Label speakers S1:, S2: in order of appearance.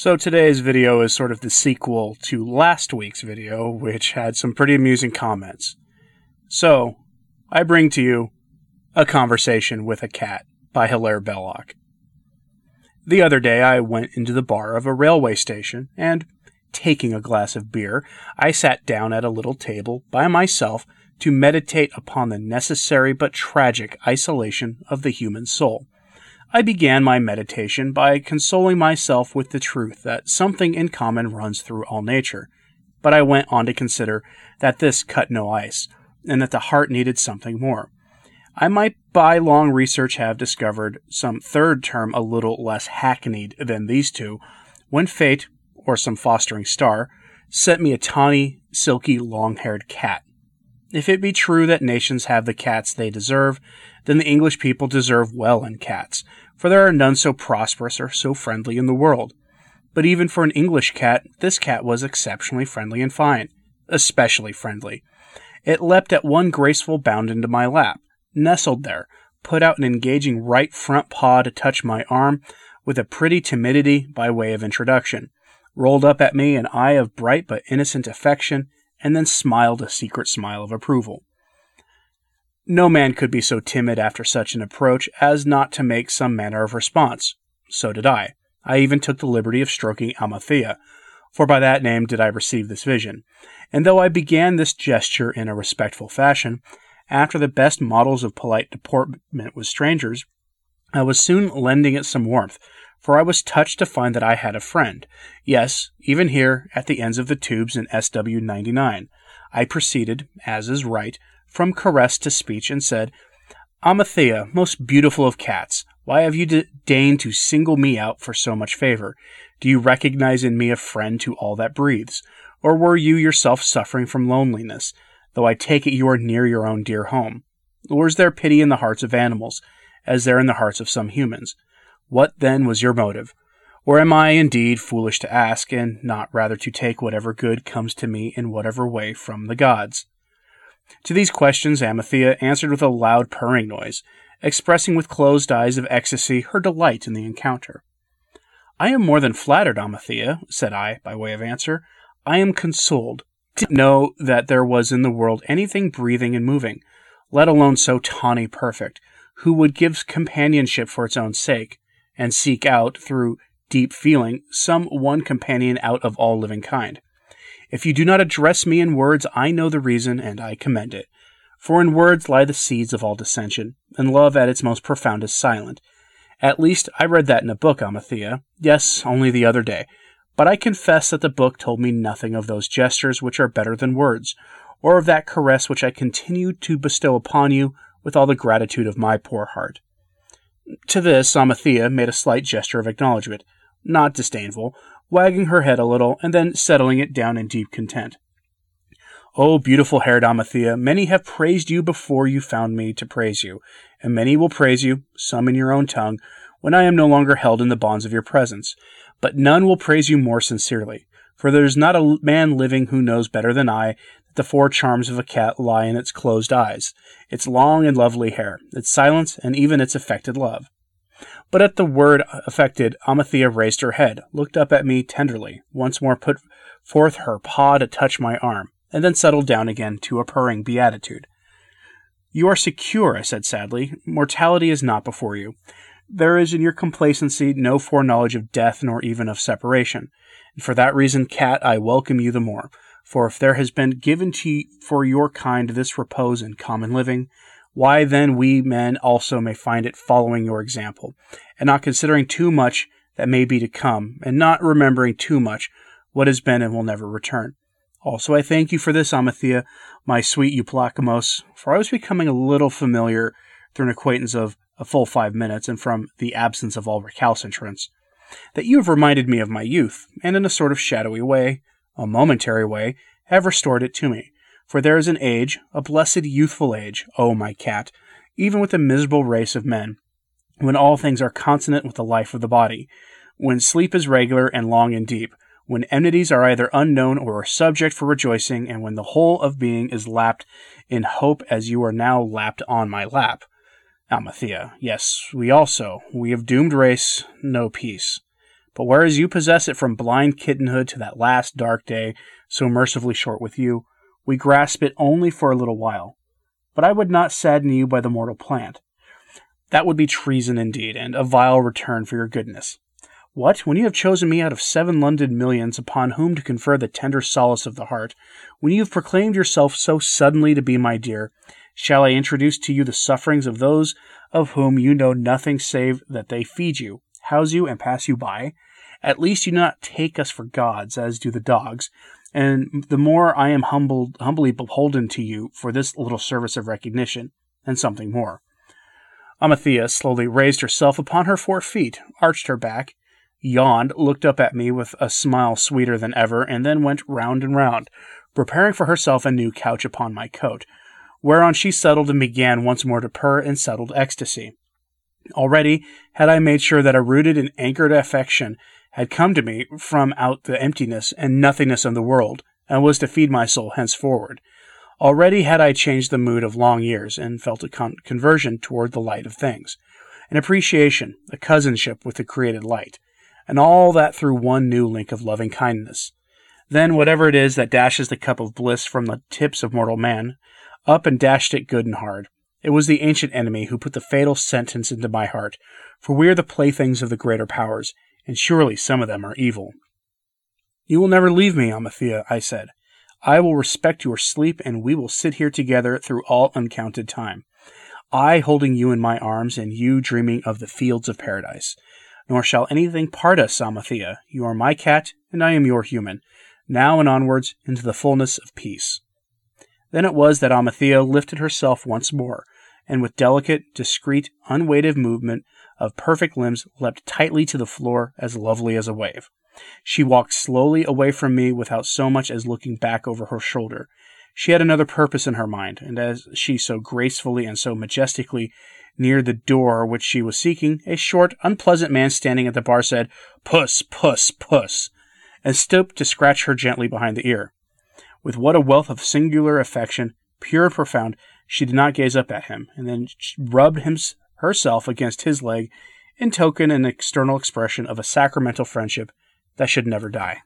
S1: So today's video is sort of the sequel to last week's video, which had some pretty amusing comments. So, I bring to you A Conversation with a Cat by Hilaire Belloc. The other day I went into the bar of a railway station, and, taking a glass of beer, I sat down at a little table by myself to meditate upon the necessary but tragic isolation of the human soul. I began my meditation by consoling myself with the truth that something in common runs through all nature. But I went on to consider that this cut no ice, and that the heart needed something more. I might by long research have discovered some third term a little less hackneyed than these two, when fate, or some fostering star, sent me a tawny, silky, long haired cat. If it be true that nations have the cats they deserve, then the English people deserve well in cats, for there are none so prosperous or so friendly in the world. But even for an English cat, this cat was exceptionally friendly and fine, especially friendly. It leapt at one graceful bound into my lap, nestled there, put out an engaging right front paw to touch my arm with a pretty timidity by way of introduction, rolled up at me an eye of bright but innocent affection, and then smiled a secret smile of approval. No man could be so timid after such an approach as not to make some manner of response. So did I. I even took the liberty of stroking Amalthea, for by that name did I receive this vision. And though I began this gesture in a respectful fashion, after the best models of polite deportment with strangers, I was soon lending it some warmth, for I was touched to find that I had a friend. Yes, even here, at the ends of the tubes in SW 99. I proceeded, as is right, from caress to speech, and said, Amalthea, most beautiful of cats, why have you deigned to single me out for so much favor? Do you recognize in me a friend to all that breathes? Or were you yourself suffering from loneliness, though I take it you are near your own dear home? Or is there pity in the hearts of animals, as there in the hearts of some humans? What then was your motive? Or am I indeed foolish to ask, and not rather to take whatever good comes to me in whatever way from the gods? To these questions Amalthea answered with a loud purring noise, expressing with closed eyes of ecstasy her delight in the encounter. I am more than flattered, Amalthea, said I, by way of answer. I am consoled to know that there was in the world anything breathing and moving, let alone so tawny perfect, who would give companionship for its own sake, and seek out, through deep feeling, some one companion out of all living kind. If you do not address me in words, I know the reason, and I commend it. For in words lie the seeds of all dissension, and love at its most profound is silent. At least I read that in a book, Amalthea. Yes, only the other day. But I confess that the book told me nothing of those gestures which are better than words, or of that caress which I continue to bestow upon you with all the gratitude of my poor heart. To this, Amalthea made a slight gesture of acknowledgment, not disdainful, wagging her head a little, and then settling it down in deep content. O beautiful haired Amalthea, many have praised you before you found me to praise you, and many will praise you, some in your own tongue, when I am no longer held in the bonds of your presence. But none will praise you more sincerely, for there is not a man living who knows better than I that the four charms of a cat lie in its closed eyes, its long and lovely hair, its silence, and even its affected love. But at the word affected, Amalthea raised her head, looked up at me tenderly, once more put forth her paw to touch my arm, and then settled down again to a purring beatitude. You are secure, I said sadly. Mortality is not before you. There is in your complacency no foreknowledge of death nor even of separation. And for that reason, cat, I welcome you the more. For if there has been given to you for your kind this repose in common living, why then we men also may find it following your example, and not considering too much that may be to come, and not remembering too much what has been and will never return. Also, I thank you for this, Amalthea, my sweet Euplacamos, for I was becoming a little familiar through an acquaintance of a full five minutes, and from the absence of all recalcitrance, that you have reminded me of my youth, and in a sort of shadowy way, a momentary way, have restored it to me. For there is an age, a blessed youthful age, O my cat, even with a miserable race of men, when all things are consonant with the life of the body, when sleep is regular and long and deep, when enmities are either unknown or a subject for rejoicing, and when the whole of being is lapped in hope as you are now lapped on my lap. Amalthea, yes, we also, we of doomed race, know peace. But whereas you possess it from blind kittenhood to that last dark day so mercifully short with you, we grasp it only for a little while. But I would not sadden you by the mortal plant. That would be treason indeed, and a vile return for your goodness. What, when you have chosen me out of seven London millions upon whom to confer the tender solace of the heart, when you have proclaimed yourself so suddenly to be my dear, shall I introduce to you the sufferings of those of whom you know nothing save that they feed you, house you, and pass you by? At least you do not take us for gods, as do the dogs, and the more I am humbled, humbly beholden to you for this little service of recognition, and something more. Amathea slowly raised herself upon her four feet, arched her back, yawned, looked up at me with a smile sweeter than ever, and then went round and round, preparing for herself a new couch upon my coat, whereon she settled and began once more to purr in settled ecstasy. Already had I made sure that a rooted and anchored affection had come to me from out the emptiness and nothingness of the world, and was to feed my soul henceforward. Already had I changed the mood of long years, and felt a con- conversion toward the light of things, an appreciation, a cousinship with the created light, and all that through one new link of loving kindness. Then, whatever it is that dashes the cup of bliss from the tips of mortal man, up and dashed it good and hard. It was the ancient enemy who put the fatal sentence into my heart, for we are the playthings of the greater powers, and surely some of them are evil. You will never leave me, Amathea, I said. I will respect your sleep, and we will sit here together through all uncounted time. I holding you in my arms, and you dreaming of the fields of paradise. Nor shall anything part us, Amathea. You are my cat, and I am your human, now and onwards into the fullness of peace. Then it was that Amathea lifted herself once more, and with delicate, discreet, unweighted movement of perfect limbs leapt tightly to the floor as lovely as a wave. She walked slowly away from me without so much as looking back over her shoulder. She had another purpose in her mind, and as she so gracefully and so majestically neared the door which she was seeking, a short, unpleasant man standing at the bar said, Puss, puss, puss, and stooped to scratch her gently behind the ear. With what a wealth of singular affection, pure and profound, she did not gaze up at him, and then rubbed him, herself against his leg in token and external expression of a sacramental friendship that should never die.